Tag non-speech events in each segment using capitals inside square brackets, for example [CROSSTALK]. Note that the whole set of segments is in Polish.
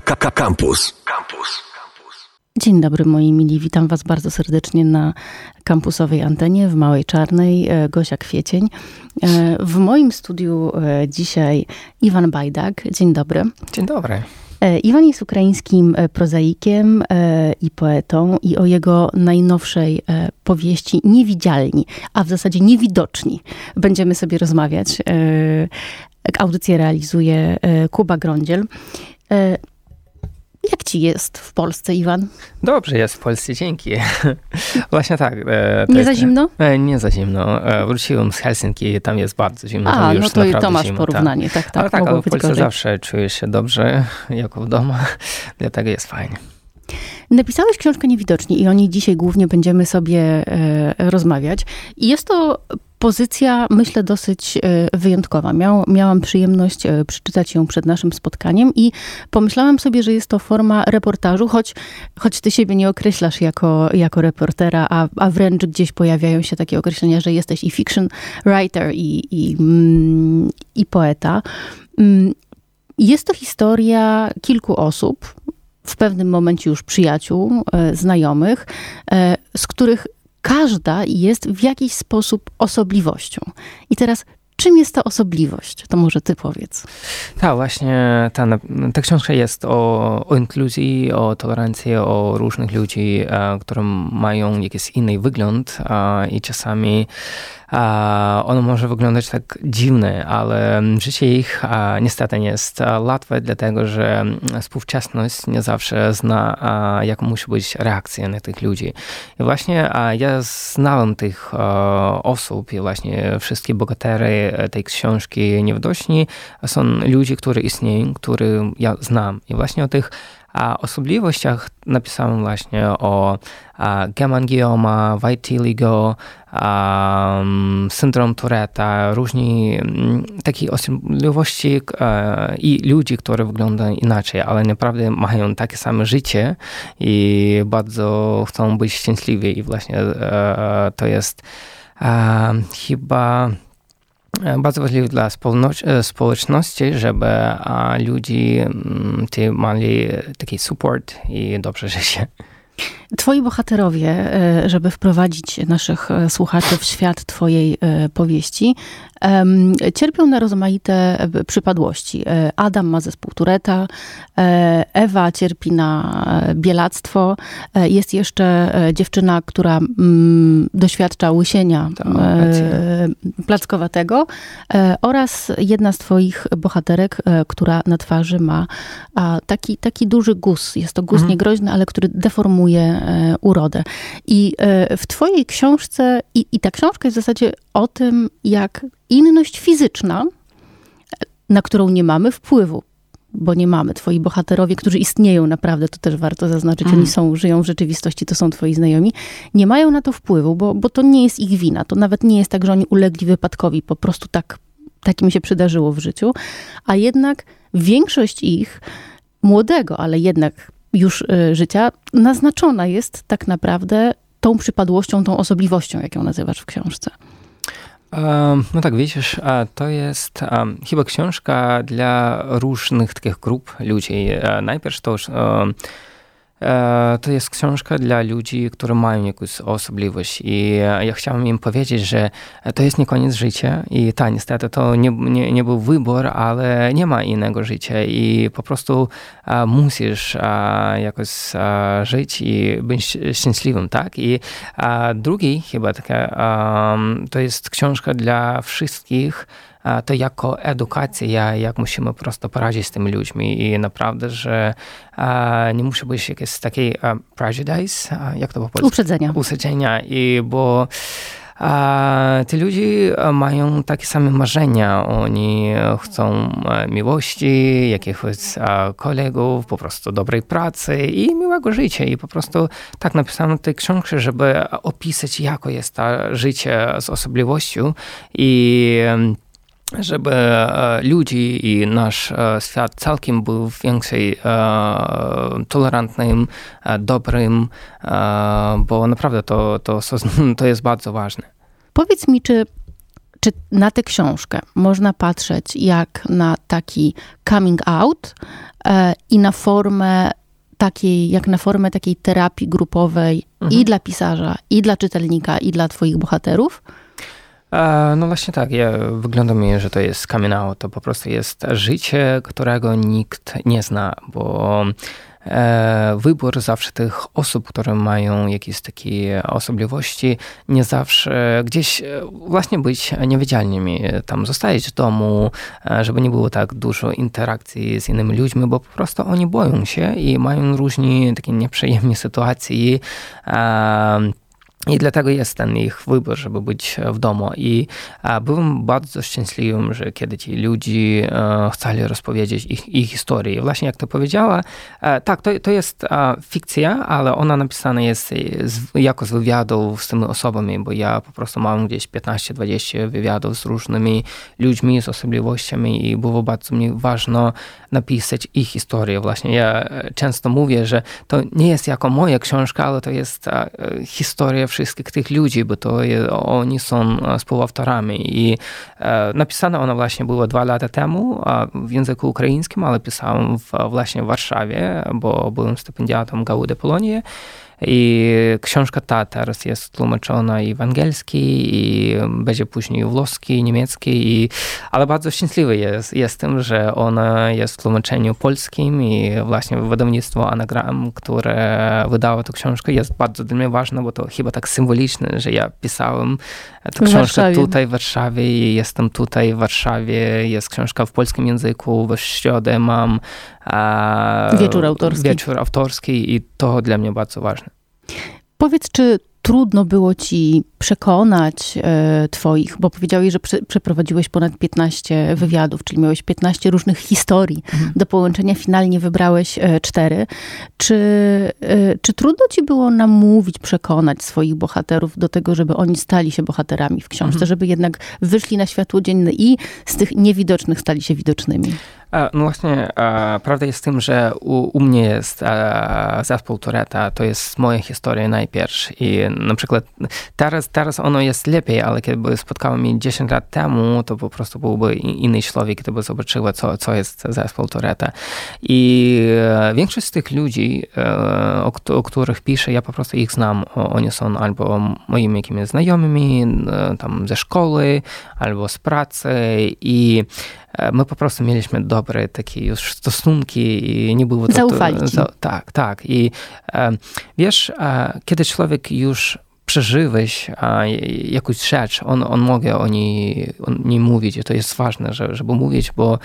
Campus. Campus. Dzień dobry moi mili, witam was bardzo serdecznie na kampusowej antenie w Małej Czarnej, e, Gosia Kwiecień. E, w moim studiu e, dzisiaj Iwan Bajdak. Dzień dobry. Dzień dobry. Iwan jest ukraińskim prozaikiem i poetą i o jego najnowszej powieści Niewidzialni, a w zasadzie Niewidoczni będziemy sobie rozmawiać. Audycję realizuje Kuba Grądziel. Jak ci jest w Polsce, Iwan? Dobrze jest w Polsce, dzięki. [LAUGHS] Właśnie tak. E, nie za zimno? E, nie za zimno. E, wróciłem z Helsinki, tam jest bardzo zimno. A, no to, to masz zimno, porównanie, tak, tak. tak ale tak, ale w Polsce gorzej. zawsze czujesz się dobrze, [LAUGHS] jako w domu, [LAUGHS] dlatego jest fajnie. Napisałeś książkę Niewidoczni i o niej dzisiaj głównie będziemy sobie e, rozmawiać. I jest to pozycja, myślę, dosyć e, wyjątkowa. Miał, miałam przyjemność e, przeczytać ją przed naszym spotkaniem i pomyślałam sobie, że jest to forma reportażu, choć, choć ty siebie nie określasz jako, jako reportera, a, a wręcz gdzieś pojawiają się takie określenia, że jesteś i fiction writer, i, i, mm, i poeta. Mm, jest to historia kilku osób, w pewnym momencie już przyjaciół, e, znajomych, z których każda jest w jakiś sposób osobliwością. I teraz, czym jest ta osobliwość? To może ty powiedz. Tak, właśnie ta, ta książka jest o, o inkluzji, o tolerancji, o różnych ludzi, którzy mają jakiś inny wygląd i czasami ono może wyglądać tak dziwne, ale życie ich niestety nie jest łatwe, dlatego że współczesność nie zawsze zna, jak musi być reakcja na tych ludzi. I właśnie ja znałem tych osób i właśnie wszystkie bohatery tej książki Niewidoczni są ludzie, którzy istnieją, których ja znam. I właśnie o tych osobliwościach napisałem właśnie o hemangioma, vitiligo, um, syndrom Touretta, różni um, takie osobliwości e, i ludzi, które wyglądają inaczej, ale naprawdę mają takie same życie i bardzo chcą być szczęśliwi i właśnie e, to jest e, chyba bardzo ważliwe dla społeczności, żeby ludzie mm, mieli taki support i dobrze życie. [LAUGHS] Twoi bohaterowie, e, żeby wprowadzić naszych e, słuchaczy w świat Twojej e, powieści, cierpią na rozmaite przypadłości. Adam ma zespół Tureta, Ewa cierpi na bielactwo, jest jeszcze dziewczyna, która mm, doświadcza łysienia plackowatego oraz jedna z Twoich bohaterek, która na twarzy ma taki, taki duży guz. Jest to guz mhm. niegroźny, ale który deformuje E, urodę. I e, w Twojej książce, i, i ta książka jest w zasadzie o tym, jak inność fizyczna, na którą nie mamy wpływu, bo nie mamy. Twoi bohaterowie, którzy istnieją naprawdę, to też warto zaznaczyć, mm. oni są, żyją w rzeczywistości, to są twoi znajomi, nie mają na to wpływu, bo, bo to nie jest ich wina. To nawet nie jest tak, że oni ulegli wypadkowi, po prostu tak, tak im się przydarzyło w życiu, a jednak większość ich, młodego, ale jednak już y, życia naznaczona jest tak naprawdę tą przypadłością, tą osobliwością, jak ją nazywasz w książce. No tak, widzisz, to jest chyba książka dla różnych takich grup ludzi. E, najpierw to to jest książka dla ludzi, którzy mają jakąś osobliwość i ja chciałem im powiedzieć, że to jest nie koniec życia i tak, niestety to nie, nie, nie był wybór, ale nie ma innego życia i po prostu musisz jakoś żyć i być szczęśliwym, tak? I drugi chyba taka, to jest książka dla wszystkich, to jako edukacja, jak musimy po prostu poradzić z tymi ludźmi i naprawdę, że nie musi być jakieś takiej prejudice, jak to powiedzieć? Uprzedzenia. Uprzedzenia, i bo a ci ludzie mają takie same marzenia. Oni chcą miłości, jakiegoś kolegów, po prostu dobrej pracy i miłego życia. I po prostu tak napisano tej książce, żeby opisać, jako jest to życie z osobliwością i żeby e, ludzi i nasz e, świat całkiem był więcej e, tolerantnym, dobrym, bo naprawdę to, to, [LAUGHS] to jest bardzo ważne. Powiedz mi, czy, czy na tę książkę można patrzeć jak na taki coming out, i na formę takiej, jak na formę takiej terapii grupowej mhm. i dla pisarza, i dla czytelnika, i dla twoich bohaterów? E, no właśnie tak, ja, wygląda mi, że to jest coming out, to po prostu jest życie, którego nikt nie zna, bo e, wybór zawsze tych osób, które mają jakieś takie osobliwości, nie zawsze gdzieś e, właśnie być niewidzialnymi, tam zostać w domu, e, żeby nie było tak dużo interakcji z innymi ludźmi, bo po prostu oni boją się i mają różne takie nieprzyjemne sytuacje. E, i dlatego jest ten ich wybór, żeby być w domu. I byłem bardzo szczęśliwym, że kiedy ci ludzie e, chcieli rozpowiedzieć ich, ich historię. Właśnie jak to powiedziała, e, tak, to, to jest fikcja, ale ona napisana jest jako z wywiadów z tymi osobami, bo ja po prostu mam gdzieś 15-20 wywiadów z różnymi ludźmi, z osobliwościami i było bardzo mi ważne napisać ich historię. Właśnie ja e, często mówię, że to nie jest jako moja książka, ale to jest historia wszystkich tych ludzi, bo to oni są współautorami. I e, napisana ona właśnie była dwa lata temu w języku ukraińskim, ale pisałem w, właśnie w Warszawie, bo byłem stypendiatą Gaudy Polonii. I książka ta teraz jest tłumaczona i w angielski, i będzie później włoski, niemiecki, i, ale bardzo szczęśliwy jest, jestem, że ona jest w tłumaczeniu polskim i właśnie wydawnictwo Anagram, które wydało tę książkę jest bardzo dla mnie ważne, bo to chyba tak symboliczne, że ja pisałem tę książkę tutaj w Warszawie i jestem tutaj w Warszawie, jest książka w polskim języku, w środę mam wieczór autorski. Wieczór autorski i to dla mnie bardzo ważne. Powiedz, czy trudno było ci przekonać e, twoich, bo powiedziałeś, że prze, przeprowadziłeś ponad 15 wywiadów, czyli miałeś 15 różnych historii. Mhm. Do połączenia finalnie wybrałeś e, cztery. Czy, e, czy trudno ci było namówić, przekonać swoich bohaterów do tego, żeby oni stali się bohaterami w książce, mhm. żeby jednak wyszli na światło dzienne i z tych niewidocznych stali się widocznymi? No właśnie, prawda jest w tym, że u, u mnie jest zespół Tureta, to jest moja historia najpierw i na przykład teraz, teraz ono jest lepiej, ale kiedy spotkałem mnie 10 lat temu, to po prostu byłby inny człowiek, gdyby zobaczyła, co, co jest zespół Tureta. I e, większość z tych ludzi, e, o, o których piszę, ja po prostu ich znam. Oni są albo moimi jakimiś znajomymi, e, tam ze szkoły, albo z pracy i E, my po prostu mieliśmy dobre takie już stosunki i nie było to... Zaufali to, Tak, tak. I e, wiesz, e, kiedy człowiek już przeżyłeś jakąś rzecz, on, on może o niej, o niej mówić i to jest ważne, żeby mówić, bo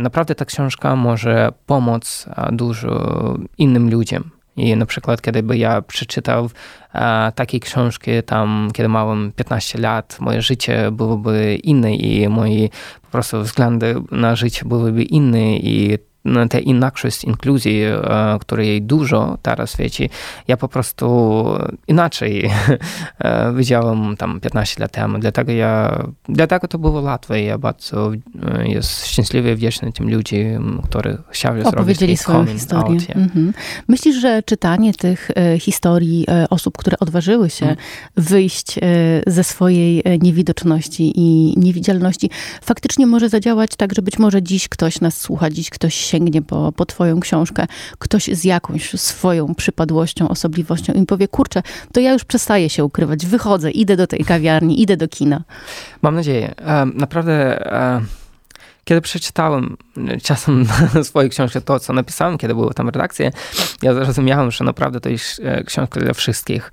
naprawdę ta książka może pomóc dużo innym ludziom. I na przykład, kiedyby ja przeczytał e, takiej książki tam, kiedy miałem 15 lat, moje życie byłoby inne i moje po prostu względy na życie byłyby inne i no, tę inaczność inkluzji, e, której dużo teraz w świecie, ja po prostu inaczej [LAUGHS] e, widziałem tam 15 lat temu. Dlatego ja, dlatego to było łatwe. Ja bardzo e, jest szczęśliwy, wdzięczny tym ludziom, którzy chcieli Opowiedzieli swoją historię. Mhm. Myślisz, że czytanie tych historii osób, które odważyły się mhm. wyjść ze swojej niewidoczności i niewidzialności, faktycznie może zadziałać tak, że być może dziś ktoś nas słucha, dziś ktoś sięgnie po, po twoją książkę, ktoś z jakąś swoją przypadłością, osobliwością i powie, kurczę, to ja już przestaję się ukrywać, wychodzę, idę do tej kawiarni, idę do kina. Mam nadzieję. Naprawdę kiedy przeczytałem czasem [LAUGHS] swojej książki to, co napisałem, kiedy były tam redakcje, ja zrozumiałem, że naprawdę to jest e, książka dla wszystkich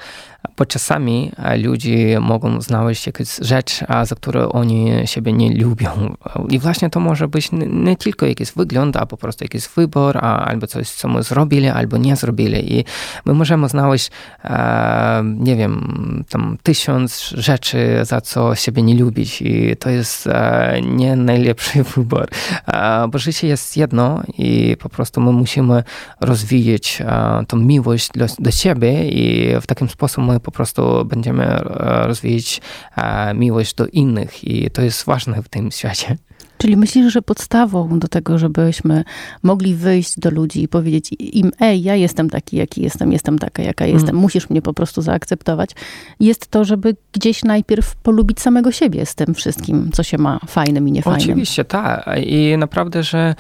bo czasami e, ludzie mogą znaleźć jakąś rzecz, za którą oni siebie nie lubią. I właśnie to może być nie tylko jakiś wygląd, a po prostu jakiś wybór, albo coś, co my zrobili, albo nie zrobili. I my możemy znaleźć, e, nie wiem, tam tysiąc rzeczy, za co siebie nie lubić. I to jest e, nie najlepszy [LAUGHS] wybór. Bo życie jest jedno i po prostu my musimy rozwijać tą miłość do, do siebie i w takim sposób my po prostu będziemy e, rozwijać e, miłość do innych i to jest ważne w tym świecie. Czyli myślisz, że podstawą do tego, żebyśmy mogli wyjść do ludzi i powiedzieć im, ej, ja jestem taki, jaki jestem, jestem taka, jaka mm. jestem, musisz mnie po prostu zaakceptować, jest to, żeby gdzieś najpierw polubić samego siebie z tym wszystkim, co się ma fajnym i niefajnym. Oczywiście, tak. I naprawdę, że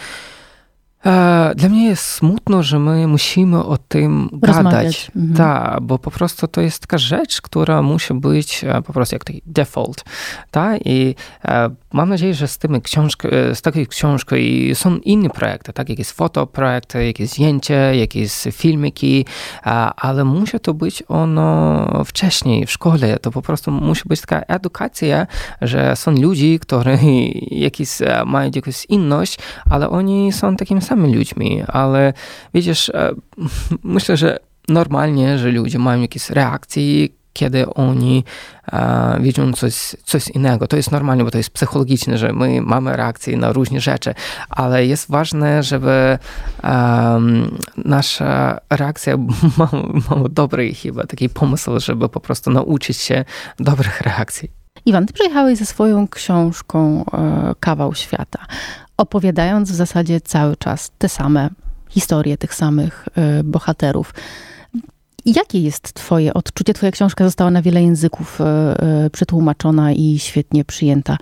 dla mnie jest smutno, że my musimy o tym Rozmawiać. gadać. Mhm. Tak, bo po prostu to jest taka rzecz, która musi być e, po prostu jak taki default. Tak? I e, mam nadzieję, że z, tymi książk, e, z takiej książki i są inne projekty, tak? jakieś fotoprojekty, jakieś zdjęcia, jakieś filmiki, e, ale musi to być ono wcześniej w szkole. To po prostu musi być taka edukacja, że są ludzie, którzy [LAUGHS] jakieś, e, mają jakąś inność, ale oni są takimi samymi ludźmi, ale widzisz, e, [LAUGHS] myślę, że normalnie, że ludzie mają jakieś reakcje, kiedy oni e, widzą coś, coś innego. To jest normalne, bo to jest psychologiczne, że my mamy reakcje na różne rzeczy, ale jest ważne, żeby em, nasza reakcja [LAUGHS] ma, ma dobry chyba taki pomysł, żeby po prostu nauczyć się dobrych reakcji. Iwan, ty przyjechałeś ze swoją książką e, Kawał Świata, opowiadając w zasadzie cały czas te same historie tych samych e, bohaterów. Jakie jest twoje odczucie? Twoja książka została na wiele języków e, e, przetłumaczona i świetnie przyjęta.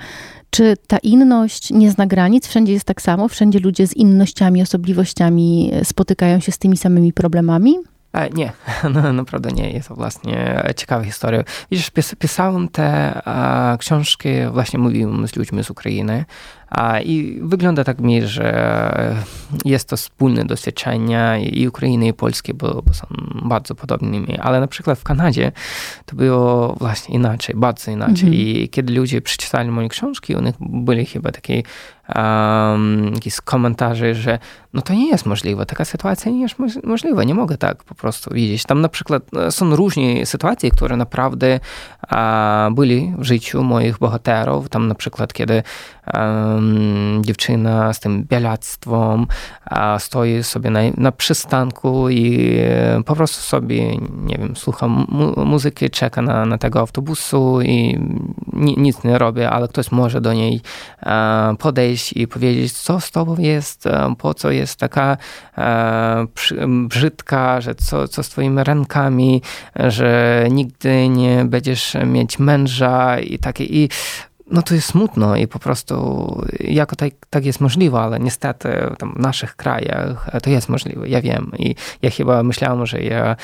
Czy ta inność nie zna granic? Wszędzie jest tak samo? Wszędzie ludzie z innościami, osobliwościami spotykają się z tymi samymi problemami? E, Nie, [LAUGHS] no, naprawdę nie. Jest to właśnie ciekawa historia. Widzisz, pis, pisałem te e, książki, właśnie mówiłem z ludźmi z Ukrainy i wygląda tak mi, że jest to wspólne doświadczenie i Ukrainy i Polski, bo, bo są bardzo podobnymi, ale na przykład w Kanadzie to było właśnie inaczej, bardzo inaczej. Mhm. I kiedy ludzie przeczytali moje książki, u nich byli chyba takie um, jakieś komentarze, że no to nie jest możliwe, taka sytuacja nie jest moż- możliwa, nie mogę tak po prostu widzieć. Tam na przykład e, są różne sytuacje, które naprawdę a, byli w życiu moich bohaterów. Tam na przykład, kiedy um, dziewczyna z tym bielactwem a, stoi sobie na, na przystanku i e, po prostu sobie, nie wiem, słucha mu- muzyki, czeka na, na tego autobusu i ni- nic nie robi, ale ktoś może do niej e, podejść i powiedzieć, co z tobą jest, e, po co jest taka brzydka, że co, co z twoimi rękami, że nigdy nie będziesz mieć męża i takie. I no to jest smutno i po prostu jako tak, tak jest możliwe, ale niestety w naszych krajach to jest możliwe, ja wiem i ja chyba myślałem, że ja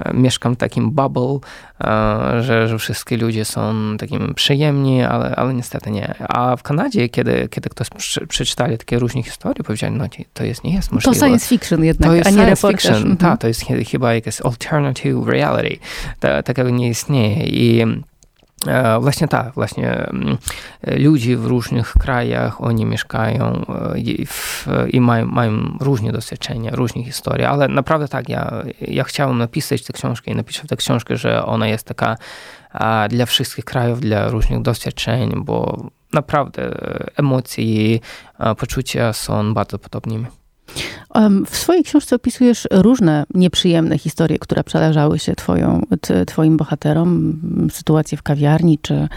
e, mieszkam w takim bubble, e, że, że wszystkie ludzie są takimi przyjemni, ale, ale niestety nie. A w Kanadzie, kiedy, kiedy ktoś przeczytali takie różne historie, powiedzieli, no to jest, nie jest To możliwe. science fiction jednak, To jest a nie science reportaż. fiction, Mhm. tak, to jest chy- chyba jakaś alternative reality. Ta, takiego nie istnieje i właśnie tak, właśnie mm, ludzie w różnych krajach, oni mieszkają e, i, w, i mają, mają różne doświadczenia, różne historie, ale naprawdę tak, ja, ja chciałem napisać tę książkę i napiszę tę książkę, że ona jest taka dla wszystkich krajów, dla różnych doświadczeń, bo naprawdę e, emocje i e, poczucia są bardzo podobnymi. W swojej książce opisujesz różne nieprzyjemne historie, które przydarzały się twoją, twoim bohaterom. Sytuacje w kawiarni, czy,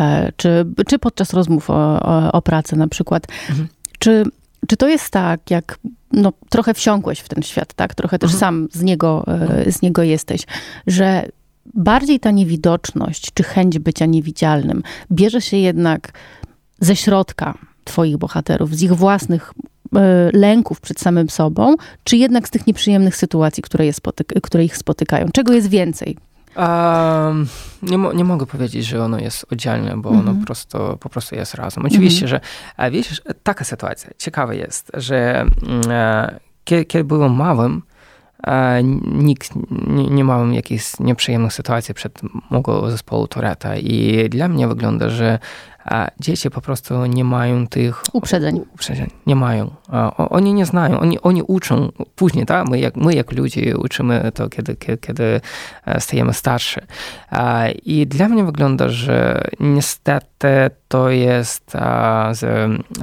e, czy, czy podczas rozmów o, o, o pracy na przykład. Mhm. Czy, czy to jest tak, jak no, trochę wsiąkłeś w ten świat, tak? Trochę też Mhm. sam z niego, e, z niego jesteś, że bardziej ta niewidoczność, czy chęć bycia niewidzialnym bierze się jednak ze środka twoich bohaterów, z ich własnych lęków przed samym sobą, czy jednak z tych nieprzyjemnych sytuacji, które, je spotyk- które ich spotykają? Czego jest więcej? Um, nie, mo- nie mogę powiedzieć, że ono jest oddzielne, bo ono Mhm. po prostu, po prostu jest razem. Oczywiście, że e, wiesz, taka sytuacja, ciekawe jest, że mm, e, kiedy, kiedy byłem małym, e, nikt nie, nie miałem jakichś nieprzyjemnych sytuacji przed mojego zespołu Toreta i dla mnie wygląda, że e, dzieci po prostu nie mają tych Uprzedzeń. uprzedzeń. Nie mają. A, o- Oni nie znają, oni, oni uczą później, tak? My jak, my jak ludzie uczymy to, kiedy, kiedy, kiedy stajemy starsi. A, I dla mnie wygląda, że niestety to jest a, z,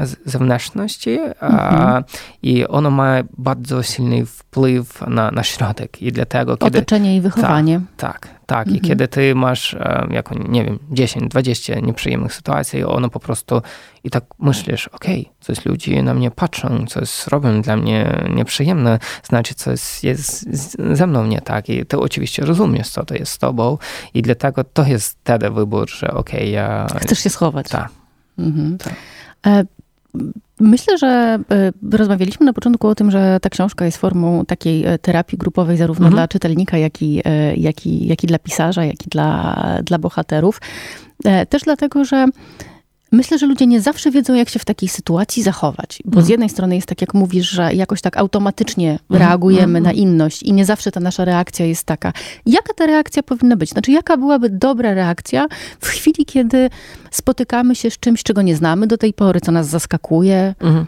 z zewnętrzności a, Mhm. i ono ma bardzo silny wpływ na, na środek i dlatego, kiedy... Otoczenie i wychowanie. Tak, tak. I Mhm. kiedy ty masz, e, jako, nie wiem, 10, 20 nieprzyjemnych sytuacji, ono po prostu i tak myślisz, okej, coś ludzie na mnie patrzą, coś robią dla mnie nieprzyjemne, znaczy coś jest ze mną nie tak. I ty oczywiście rozumiesz, co to jest z tobą i dlatego to jest wtedy wybór, że okej, ja... Chcesz się schować. Tak. Mhm. Tak. E, Myślę, że rozmawialiśmy na początku o tym, że ta książka jest formą takiej terapii grupowej zarówno mhm. dla czytelnika, jak i, jak, i, jak i dla pisarza, jak i dla, dla bohaterów. Też dlatego, że Myślę, że ludzie nie zawsze wiedzą, jak się w takiej sytuacji zachować. Bo mm. z jednej strony jest tak, jak mówisz, że jakoś tak automatycznie mm. reagujemy mm. na inność i nie zawsze ta nasza reakcja jest taka. Jaka ta reakcja powinna być? Znaczy, jaka byłaby dobra reakcja w chwili, kiedy spotykamy się z czymś, czego nie znamy do tej pory, co nas zaskakuje? Mhm.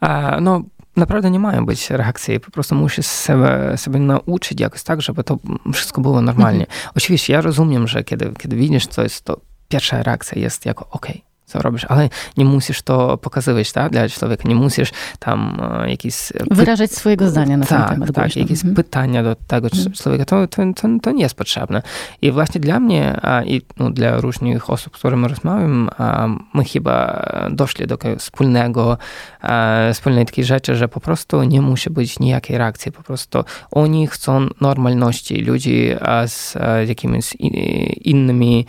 A, no, naprawdę nie mają być reakcje. Po prostu musisz sobie, sobie nauczyć jakoś tak, żeby to wszystko było normalnie. Mhm. Oczywiście ja rozumiem, że kiedy, kiedy widzisz coś, to pierwsza reakcja jest jako okej. Okay co robisz, ale nie musisz to pokazywać tak, dla człowieka, nie musisz tam e, jakieś... Wyrażać swojego zdania na tak, ten temat. Tak, jakieś mhm. pytania do tego mhm. człowieka, to, to, to, to, nie jest potrzebne. I właśnie dla mnie a, i no, dla różnych osób, z którymi rozmawiam, a, my chyba doszli do wspólnego, a, wspólnej takiej rzeczy, że po prostu nie musi być nijakiej reakcji, po prostu oni chcą normalności, ludzi z jakimiś innymi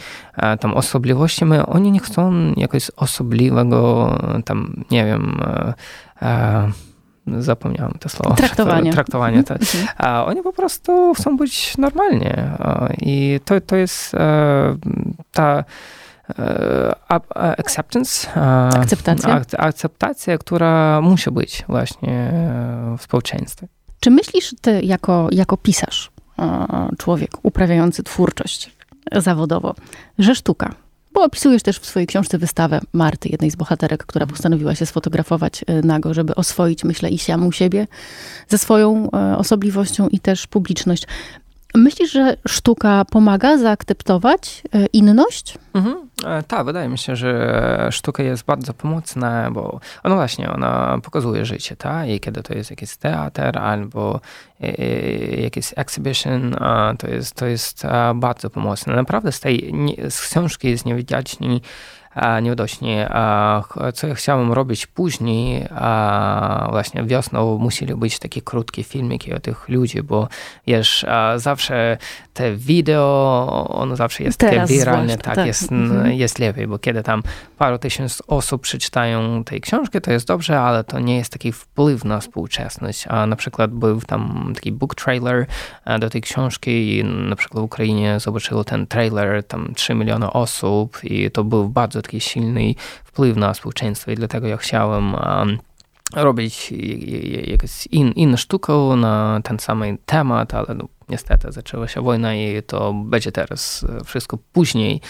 tam osobliwościami, oni nie chcą jakoś osobliwego, tam, nie wiem, e, e, zapomniałem to słowo. Traktowanie. Traktowanie, tak. Mhm. A oni po prostu chcą być normalnie. I to, to jest e, ta acceptance. Akceptacja. Akceptacja, która musi być właśnie w społeczeństwie. Czy myślisz ty jako, jako pisarz, człowiek uprawiający twórczość zawodowo, że sztuka bo opisujesz też w swojej książce wystawę Marty, jednej z bohaterek, która postanowiła się sfotografować e, nago, żeby oswoić, myślę, i samą siebie ze swoją e, osobliwością i też publiczność. Myślisz, że sztuka pomaga zaakceptować e, inność? Mhm. E, tak, wydaje mi się, że sztuka jest bardzo pomocna, bo no właśnie, ona pokazuje życie, tak? I kiedy to jest jakiś teatr albo e, jakiś exhibition, to jest, to jest bardzo pomocne. Naprawdę z tej z książki jest nie widać ni nieudacznie. Co ja chciałem robić później, właśnie wiosną musieli być takie krótkie filmiki o tych ludzi, bo wiesz, zawsze te wideo, ono zawsze jest Teraz takie wiralne, tak, tak, Jest, mhm. jest lepiej, bo kiedy tam paru tysięcy osób przeczytają tej książki, to jest dobrze, ale to nie jest taki wpływ na współczesność. A na przykład był tam taki book trailer do tej książki i na przykład w Ukrainie zobaczyło ten trailer, tam 3 miliony osób i to był bardzo taki silny wpływ na społeczeństwo i dlatego ja chciałem um, robić jakąś in, inną sztukę na ten sam temat, ale no, niestety zaczęła się wojna i to będzie teraz wszystko później.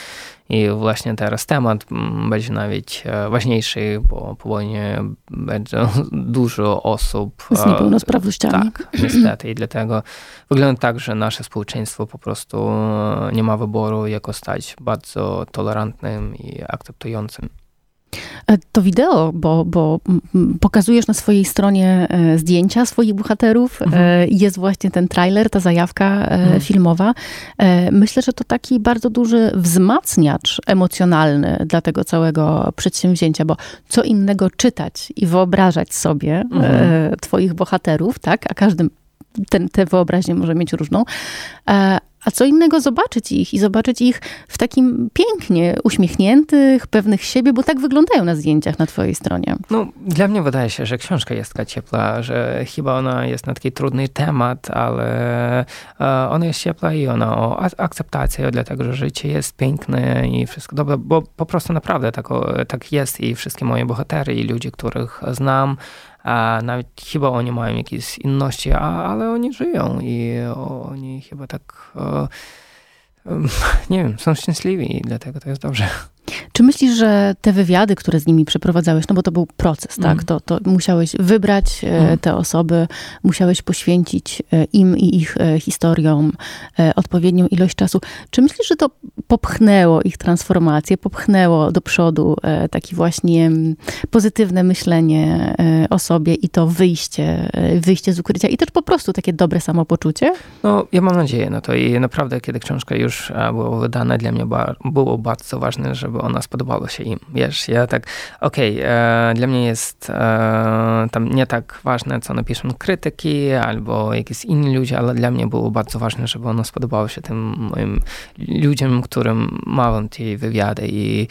I właśnie teraz temat będzie nawet e, ważniejszy, bo po wojnie będzie [LAUGHS] dużo osób z niepełnosprawnościami. Tak, [CLEARS THROAT] niestety. I dlatego wygląda tak, że nasze społeczeństwo po prostu nie ma wyboru, jako stać bardzo tolerantnym i akceptującym. E, to wideo, bo, bo pokazujesz na swojej stronie e, zdjęcia swoich bohaterów. E, mhm. Jest właśnie ten trailer, ta zajawka mhm. filmowa. Myślę, że to taki bardzo duży wzmacniacz emocjonalny dla tego całego przedsięwzięcia, bo co innego czytać i wyobrażać sobie mhm. twoich bohaterów, tak? A każdy ten, tę wyobraźnię może mieć różną, a co innego zobaczyć ich i zobaczyć ich w takim pięknie uśmiechniętych, pewnych siebie, bo tak wyglądają na zdjęciach na twojej stronie. No, dla mnie wydaje się, że książka jest taka ciepła, że chyba ona jest na taki trudny temat, ale e, ona jest ciepła i ona o akceptacji, dlatego, że życie jest piękne i wszystko dobre, bo po prostu naprawdę tak, tak jest i wszystkie moje bohatery i ludzie, których znam, a nawet chyba oni mają jakieś inności, a, ale oni żyją i oni chyba tak, o, [LAUGHS] nie wiem, są szczęśliwi i dlatego to jest dobrze. Czy myślisz, że te wywiady, które z nimi przeprowadzałeś, no bo to był proces, tak? Mm. To, to musiałeś wybrać mm. te osoby, musiałeś poświęcić e, im i ich e, historiom odpowiednią ilość czasu. Czy myślisz, że to popchnęło ich transformację, popchnęło do przodu takie właśnie pozytywne myślenie o sobie i to wyjście, wyjście z ukrycia i też po prostu takie dobre samopoczucie? No, ja mam nadzieję na to i naprawdę, kiedy książka już była wydana, dla mnie było bardzo ważne, żeby żeby ona spodobała się im. Wiesz, ja tak, okej, okay, e, dla mnie jest e, tam nie tak ważne, co napiszą krytyki albo jakieś inni ludzie, ale dla mnie było bardzo ważne, żeby ona spodobała się tym moim ludziom, którym mam te wywiady i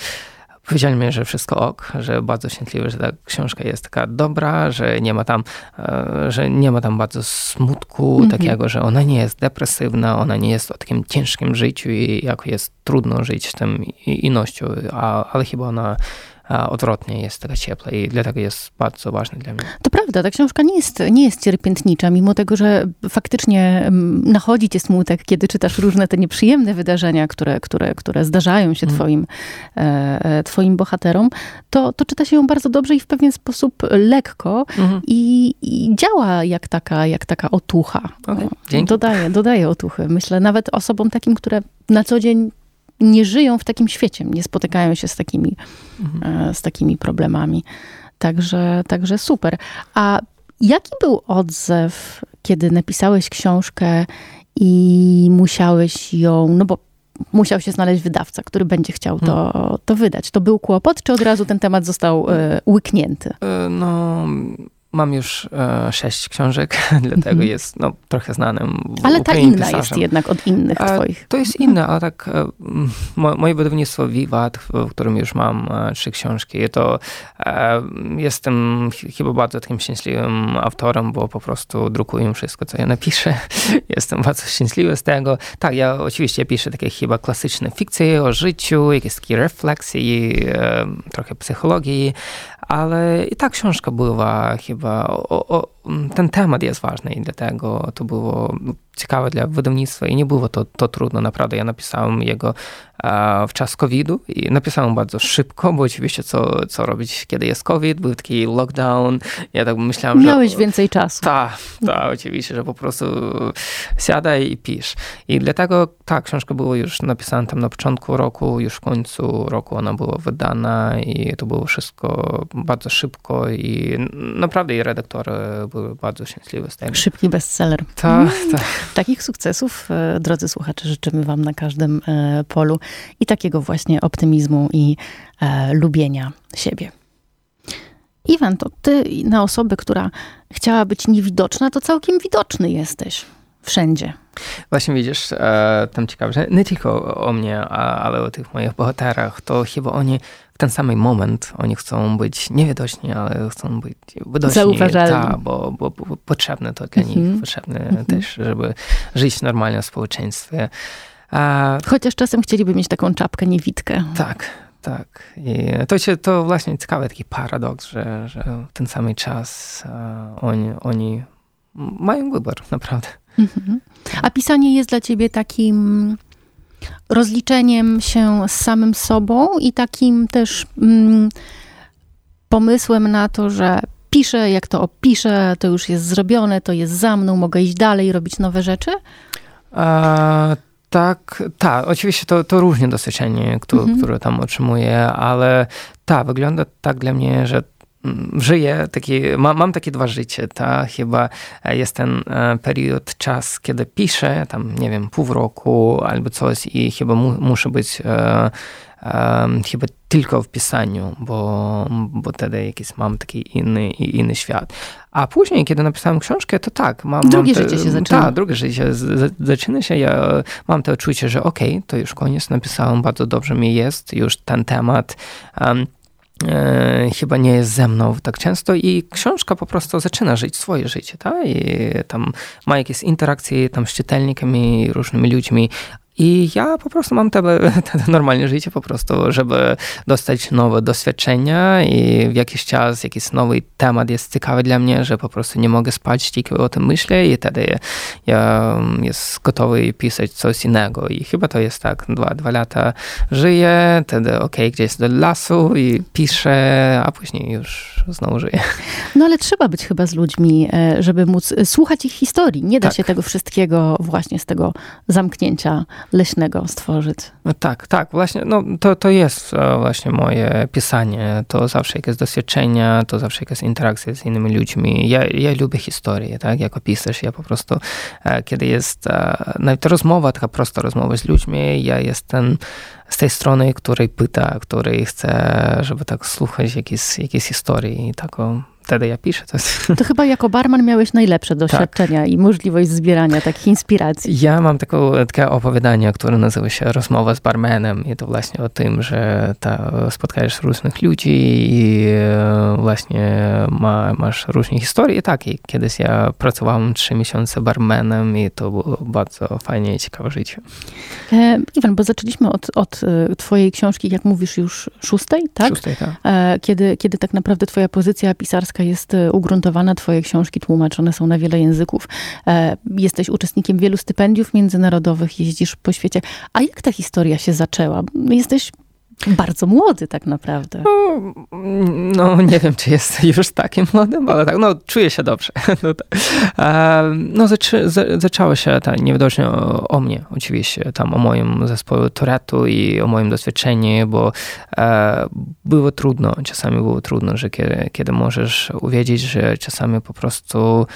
powiedzieli mi, że wszystko ok, że bardzo szczęśliwy, że ta książka jest taka dobra, że nie ma tam, e, że nie ma tam bardzo smutku mm -hmm. takiego, że ona nie jest depresywna, ona nie jest o takim ciężkim życiu i jak jest trudno żyć tym innością, a, ale chyba ona odwrotnie jest taka ciepła i dlatego jest bardzo ważne dla mnie. To prawda, ta książka nie jest, nie jest cierpiętnicza, mimo tego, że faktycznie mm, nachodzi cię smutek, kiedy czytasz różne te nieprzyjemne wydarzenia, które, które, które zdarzają się mm. twoim, e, e, twoim bohaterom, to, to czyta się ją bardzo dobrze i w pewien sposób lekko mm. i, i, działa jak taka, jak taka otucha. Okay. Dodaje, dodaje otuchy. Myślę nawet osobom takim, które na co dzień nie żyją w takim świecie, nie spotykają się z takimi, mhm. E, z takimi problemami. Także, także super. A jaki był odzew, kiedy napisałeś książkę i musiałeś ją, no bo musiał się znaleźć wydawca, który będzie chciał to, mhm. to wydać. To był kłopot, czy od razu ten temat został e, łyknięty? E, no, Mam już e, sześć książek, [LAUGHS] dlatego mm -hmm. jest no, trochę znanym. Ale ta inna pisarzem. jest jednak od innych e, twoich. To jest inne, ale tak e, moje wydawnictwo Vivat, w którym już mam e, trzy książki, to e, jestem chyba bardzo takim szczęśliwym autorem, bo po prostu drukuję wszystko, co ja napiszę. [LAUGHS] jestem bardzo szczęśliwy z tego. Tak, ja oczywiście piszę takie chyba klasyczne fikcje o życiu, jakieś takie refleksje, trochę psychologii, ale i ta książka była chyba, o, o, ten temat jest ważny i dlatego to było ciekawe dla wydawnictwa i nie było to, to trudno, naprawdę. Ja napisałem jego w czas COVID-u i napisałem bardzo szybko, bo oczywiście co, co robić, kiedy jest COVID, był taki lockdown. Ja tak myślałem, Miałeś że... Miałeś więcej czasu. Tak, tak, oczywiście, że po prostu siadaj i pisz. I dlatego ta książka była już napisana tam na początku roku, już w końcu roku ona była wydana i to było wszystko bardzo szybko i naprawdę i redaktor były bardzo szczęśliwy z tego. Szybki bestseller. Tak, mm. tak. Takich sukcesów, e, drodzy słuchacze, życzymy wam na każdym e, polu i takiego właśnie optymizmu i e, lubienia siebie. Iwan, to ty na osobę, która chciała być niewidoczna, to całkiem widoczny jesteś wszędzie. Właśnie widzisz, e, tam ciekawe, że nie tylko o mnie, ale o tych moich bohaterach, to chyba oni w ten sam moment, oni chcą być niewidoczni, ale chcą być widoczni. Zauważalni. Ta, bo, bo, bo, potrzebne to dla nich, mm -hmm. potrzebne -hmm. też, żeby żyć normalnie w społeczeństwie. A, Chociaż czasem chcieliby mieć taką czapkę niewidkę. Tak, tak. I to, się, to właśnie ciekawy taki paradoks, że, że w ten sam czas oni, oni mają wybór, naprawdę. Mhm. A pisanie jest dla ciebie takim rozliczeniem się z samym sobą i takim też mm, pomysłem na to, że piszę, jak to opiszę, to już jest zrobione, to jest za mną, mogę iść dalej, robić nowe rzeczy? A, tak, tak. Oczywiście to, to różne doświadczenie, które, mhm. które tam otrzymuję, ale tak, wygląda tak dla mnie, że żyję, taki, mam, mam takie dwa życie, ta chyba jest ten e, period, czas, kiedy piszę, tam nie wiem, pół roku albo coś i chyba mu, muszę być e, e, chyba tylko w pisaniu, bo, bo wtedy jakiś mam taki inny, inny świat. A później, kiedy napisałem książkę, to tak. Mam, drugie mam te, życie się zaczyna. Tak, drugie życie z, zaczyna się. Ja mam to uczucie, że okej, okay, to już koniec, napisałem, bardzo dobrze mi jest, już ten temat. Um, e, chyba nie jest ze mną tak często i książka po prostu zaczyna żyć swoje życie, tak? I tam ma jakieś interakcje tam z czytelnikami, różnymi ludźmi, i ja po prostu mam te, [LAUGHS] te normalne życie po prostu, żeby dostać nowe doświadczenia i w jakiś czas jakiś nowy temat jest ciekawy dla mnie, że po prostu nie mogę spać, tylko o tym myślę i wtedy ja jest gotowy pisać coś innego. I chyba to jest tak, dwa, dwa lata żyję, wtedy ok, gdzieś do lasu i piszę, a później już znowu żyję. No ale trzeba być chyba z ludźmi, e, żeby móc e, słuchać ich historii. Nie da tak. się tego wszystkiego właśnie z tego zamknięcia leśnego stworzyć. No tak, tak, właśnie, no to, to jest e, właśnie moje pisanie, to zawsze jakieś doświadczenia, to zawsze jakieś interakcje z innymi ludźmi. Ja, ja lubię historię, tak, jako pisarz, ja po prostu, e, kiedy jest e, nawet rozmowa, taka prosta rozmowa z ludźmi, ja jestem z tej strony, której pyta, której chce, żeby tak słuchać jakiejś, historii i taką wtedy ja piszę. To, jest... to chyba jako barman miałeś najlepsze doświadczenia tak. i możliwość zbierania takich inspiracji. Ja mam taką, takie opowiadanie, które nazywa się Rozmowa z barmanem i to właśnie o tym, że ta, spotkajesz różnych ludzi i e, właśnie ma, masz różne historie. Tak, i kiedyś ja pracowałem trzy miesiące barmanem i to było bardzo fajnie i ciekawe życie. E, Iwan, bo zaczęliśmy od, od e, twojej książki, jak mówisz, już szóstej, tak? Szóstej, tak. E, kiedy, kiedy tak naprawdę twoja pozycja pisarska jest e, ugruntowana, twoje książki tłumaczone są na wiele języków. E, jesteś uczestnikiem wielu stypendiów międzynarodowych, jeździsz po świecie. A jak ta historia się zaczęła? Jesteś bardzo młody tak naprawdę. No, no, nie wiem, czy jest już takim młodym, ale tak, no czuję się dobrze. [LAUGHS] No, tak. no zaczę, zaczęło się tak niewidocznie o, o, mnie, oczywiście, tam o moim zespole Toretu i o moim doświadczeniu, bo e, było trudno, czasami było trudno, że kiedy, kiedy możesz uwiedzieć, że czasami po prostu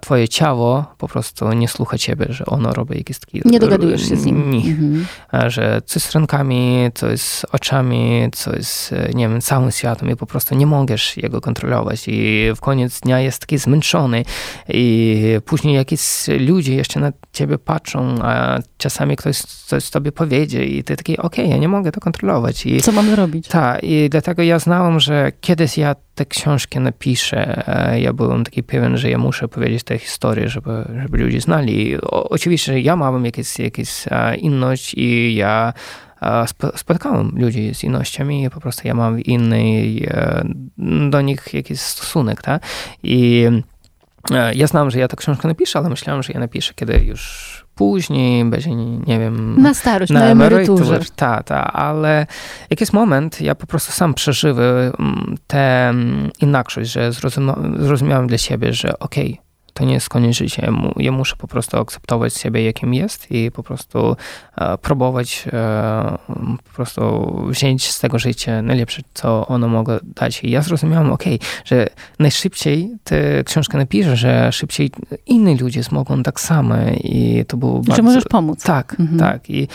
twoje ciało po prostu nie słucha ciebie, że ono robi jakieś takie... Nie dogadujesz się z nim. Nie. Mhm. Że coś z rękami, coś z oczami, coś z, nie wiem, całym światem i po prostu nie możesz jego kontrolować i w koniec dnia jest taki zmęczony i później jakieś ludzie jeszcze na ciebie patrzą, a czasami ktoś coś tobie powiedzie i ty taki, okej, okay, ja nie mogę to kontrolować. I, Co mam zrobić? Tak, i dlatego ja znałem, że kiedyś ja te książki napiszę, ja byłem taki pewien, że ja muszę powiedzieć tę historię, żeby, żeby ludzie znali. O, oczywiście ja mam jakieś, jakieś inność i ja spotkałem ludzi z innościami i po prostu ja mam inny e, do nich jakiś stosunek, tak? I e, ja znam, że ja tę książkę napiszę, ale myślałem, że ja napiszę, kiedy już później, będzie, nie wiem... Na starość, na, na emeryturze. Tak, tak, ale jakiś moment ja po prostu sam przeżyłem tę innakość, że zrozumiałem dla siebie, że okej, okay, to nie jest koniec życia. Ja, mu, ja muszę po prostu akceptować siebie, jakim jest i po prostu e, próbować e, po prostu wziąć z tego życia najlepsze, co ono mogło dać. I ja zrozumiałem, ok, że najszybciej tę książkę napiszę, że szybciej inni ludzie mogą tak samo i to było bardzo... Że możesz pomóc. Tak, mhm. tak. I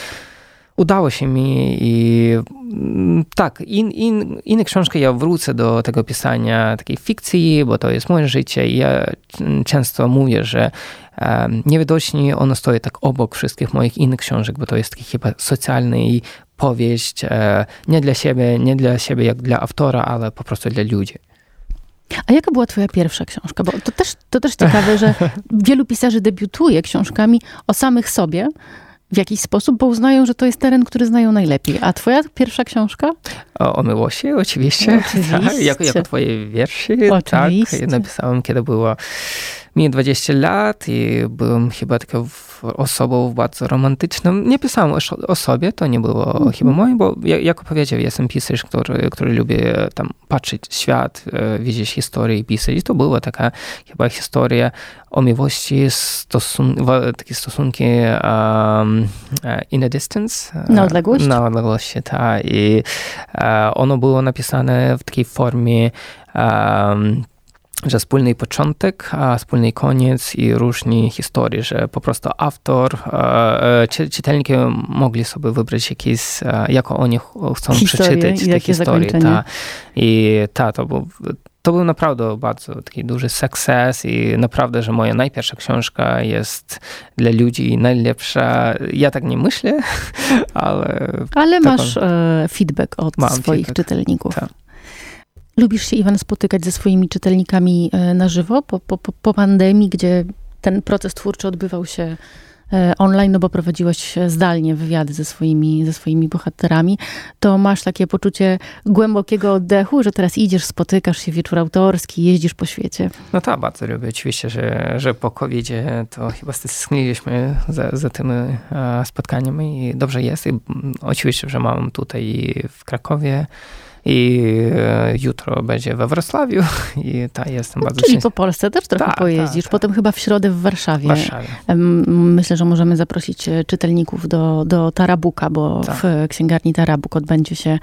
udało się mi i mm, tak, in, in, inne książki ja wrócę do tego pisania takiej fikcji, bo to jest moje życie i ja często mówię, że um, niewidoczni ono stoi tak obok wszystkich moich innych książek, bo to jest taki chyba socjalny powieść, e, nie dla siebie, nie dla siebie jak dla autora, ale po prostu dla ludzi. A jaka była twoja pierwsza książka? Bo to też, to też ciekawe, że [LAUGHS] wielu pisarzy debiutuje książkami o samych sobie, w jakiś sposób, bo uznają, że to jest teren, który znają najlepiej. A twoja pierwsza książka? O, o miłości, oczywiście. oczywiście. [LAUGHS] Tak, jako, jako twoje wiersze. Oczywiście. Tak, napisałem, kiedy było mi 20 lat i byłem chyba taką osobą bardzo romantyczną. Nie pisałem o, sobie, to nie było mm -hmm. chyba moje, bo jak powiedział, jestem pisarz, który, który lubi tam patrzeć świat, e, widzieć historię i pisać. I to była taka chyba historia o miłości, stosun takie stosunki um, in a distance. Na odległość? Na odległości, tak. I ono było napisane w takiej formie um, że wspólny początek, a wspólny koniec i różne historie, że po prostu autor, e, e, czytelniki mogli sobie wybrać jakieś, e, jako oni chcą historie, przeczytać te historie. Ta. I ta, to był, to był naprawdę bardzo taki duży sukces i naprawdę, że moja najpierwsza książka jest dla ludzi najlepsza. Ja tak nie myślę, [LAUGHS] ale... Ale masz feedback od swoich feedback. czytelników. Tak. Lubisz się, Iwan, spotykać ze swoimi czytelnikami e, na żywo po, po, po pandemii, gdzie ten proces twórczy odbywał się e, online, no bo prowadziłaś zdalnie wywiady ze swoimi, ze swoimi bohaterami, to masz takie poczucie głębokiego oddechu, że teraz idziesz, spotykasz się, wieczór autorski, jeździsz po świecie. No tak, bardzo lubię. Oczywiście, że, że po covid to chyba stęskniliśmy za, za tymi e, spotkaniami i dobrze jest. I oczywiście, że mam tutaj w Krakowie i e, jutro będzie we Wrocławiu [LAUGHS] i ta jestem no, bardzo Czyli po Polsce też trochę tak, pojeździsz. Tak, Potem chyba w środę w Warszawie. Warszawie. Myślę, że możemy zaprosić e, czytelników do, do Tarabuka, bo tak. w księgarni Tarabuk odbędzie się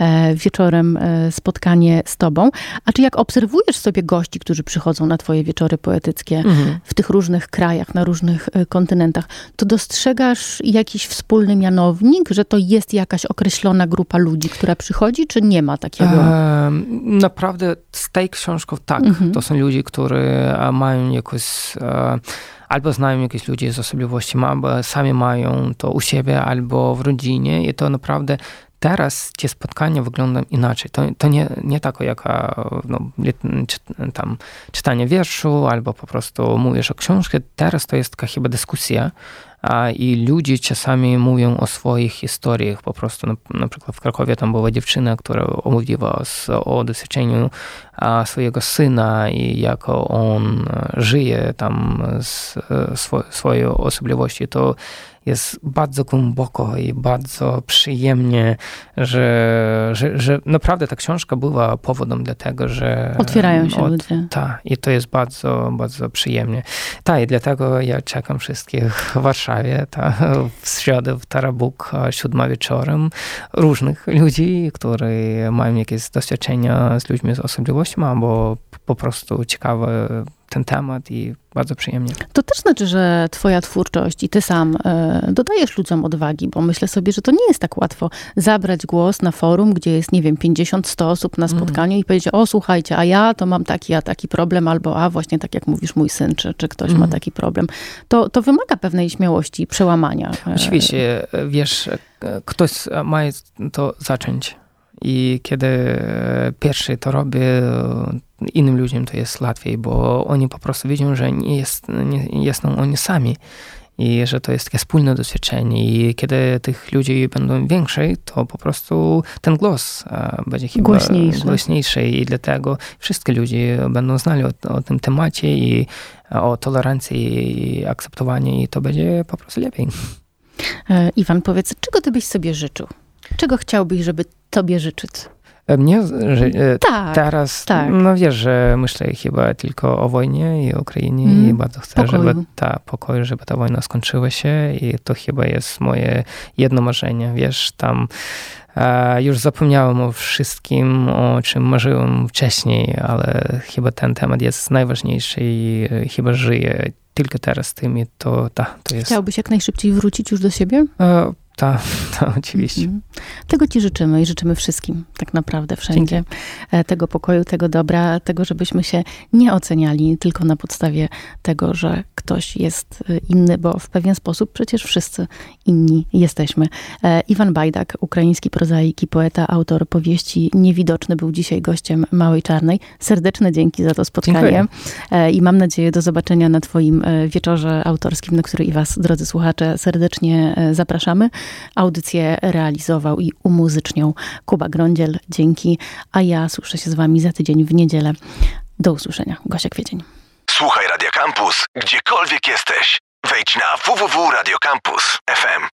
e, wieczorem spotkanie z tobą. A czy jak obserwujesz sobie gości, którzy przychodzą na twoje wieczory poetyckie mhm. w tych różnych krajach, na różnych kontynentach, to dostrzegasz jakiś wspólny mianownik, że to jest jakaś określona grupa ludzi, która przychodzi, czy nie? Nie ma takiego? E, naprawdę z tej książką tak. Mhm. To są ludzie, którzy mają jakoś e, albo znają jakieś ludzi z osobliwości, albo sami mają to u siebie, albo w rodzinie i to naprawdę teraz te spotkania wyglądają inaczej. To, to nie, nie jak no, tam czytanie wierszu, albo po prostu mówisz o książce. Teraz to jest taka chyba dyskusja i ludzie czasami mówią o swoich historiach. Po prostu na, na przykład w Krakowie tam była dziewczyna, która omówiła o doświadczeniu swojego syna i jak on żyje tam z swo, swojej osobliwości. To jest bardzo głęboko i bardzo przyjemnie, że, że, że naprawdę ta książka była powodem do tego, że... Otwierają się od, ludzie. Tak, i to jest bardzo, bardzo przyjemnie. Tak, i dlatego ja czekam wszystkich w Warszawie, ta, w środę w Tarabuk, siódma wieczorem, różnych ludzi, którzy mają jakieś doświadczenia z ludźmi z osobliwością, albo po prostu ciekawe ten temat i bardzo przyjemnie. To też znaczy, że twoja twórczość i ty sam e, dodajesz ludziom odwagi, bo myślę sobie, że to nie jest tak łatwo zabrać głos na forum, gdzie jest, nie wiem, 50-100 osób na mhm. spotkaniu mm. i powiedzieć, o słuchajcie, a ja to mam taki, a taki problem, albo a właśnie tak jak mówisz, mój syn, czy, czy ktoś mm. ma mhm. taki problem. To, to wymaga pewnej śmiałości i przełamania. E, Oczywiście, wiesz, ktoś ma to zacząć. I kiedy pierwszy to robię, innym ludziom to jest łatwiej, bo oni po prostu widzą, że nie, jest, nie, są oni sami i że to jest takie wspólne doświadczenie i kiedy tych ludzi będą więcej, to po prostu ten głos będzie chyba głośniejszy, głośniejszy i dlatego wszystkie ludzie będą znali o, o tym temacie i o tolerancji i akceptowaniu i to będzie po prostu lepiej. E, Iwan, powiedz, czego ty byś sobie życzył? Czego chciałbyś, żeby tobie życzyć? Mnie że, e, tak, teraz, tak. no wiesz, że myślę chyba tylko o wojnie i o Ukrainie mm. i bardzo chcę, pokoju. żeby ta pokoj, żeby ta wojna skończyła się i to chyba jest moje jedno marzenie, wiesz, tam e, już zapomniałem o wszystkim, o czym marzyłem wcześniej, ale chyba ten temat jest najważniejszy i e, chyba żyję tylko teraz tym i to, ta, to jest... Chciałbyś jak najszybciej wrócić już do siebie? E, tak, ta, oczywiście. Mhm. Tego ci życzymy i życzymy wszystkim, tak naprawdę wszędzie. Dzięki. E, tego pokoju, tego dobra, tego, żebyśmy się nie oceniali tylko na podstawie tego, że ktoś jest e, inny, bo w pewien sposób przecież wszyscy inni jesteśmy. E, Iwan Bajdak, ukraiński prozaik i poeta, autor powieści Niewidoczny, był dzisiaj gościem Małej Czarnej. Serdeczne dzięki za to spotkanie. Dziękuję. I mam nadzieję do zobaczenia na twoim wieczorze autorskim, na który i was, drodzy słuchacze, serdecznie zapraszamy. Audycję realizował i umuzyczniał Kuba Grądziel. Dzięki. A ja słyszę się z wami za tydzień w niedzielę. Do usłyszenia. Gosia Kwiecień. Słuchaj Radio Campus, gdziekolwiek jesteś. Wejdź na www.radiocampus.fm.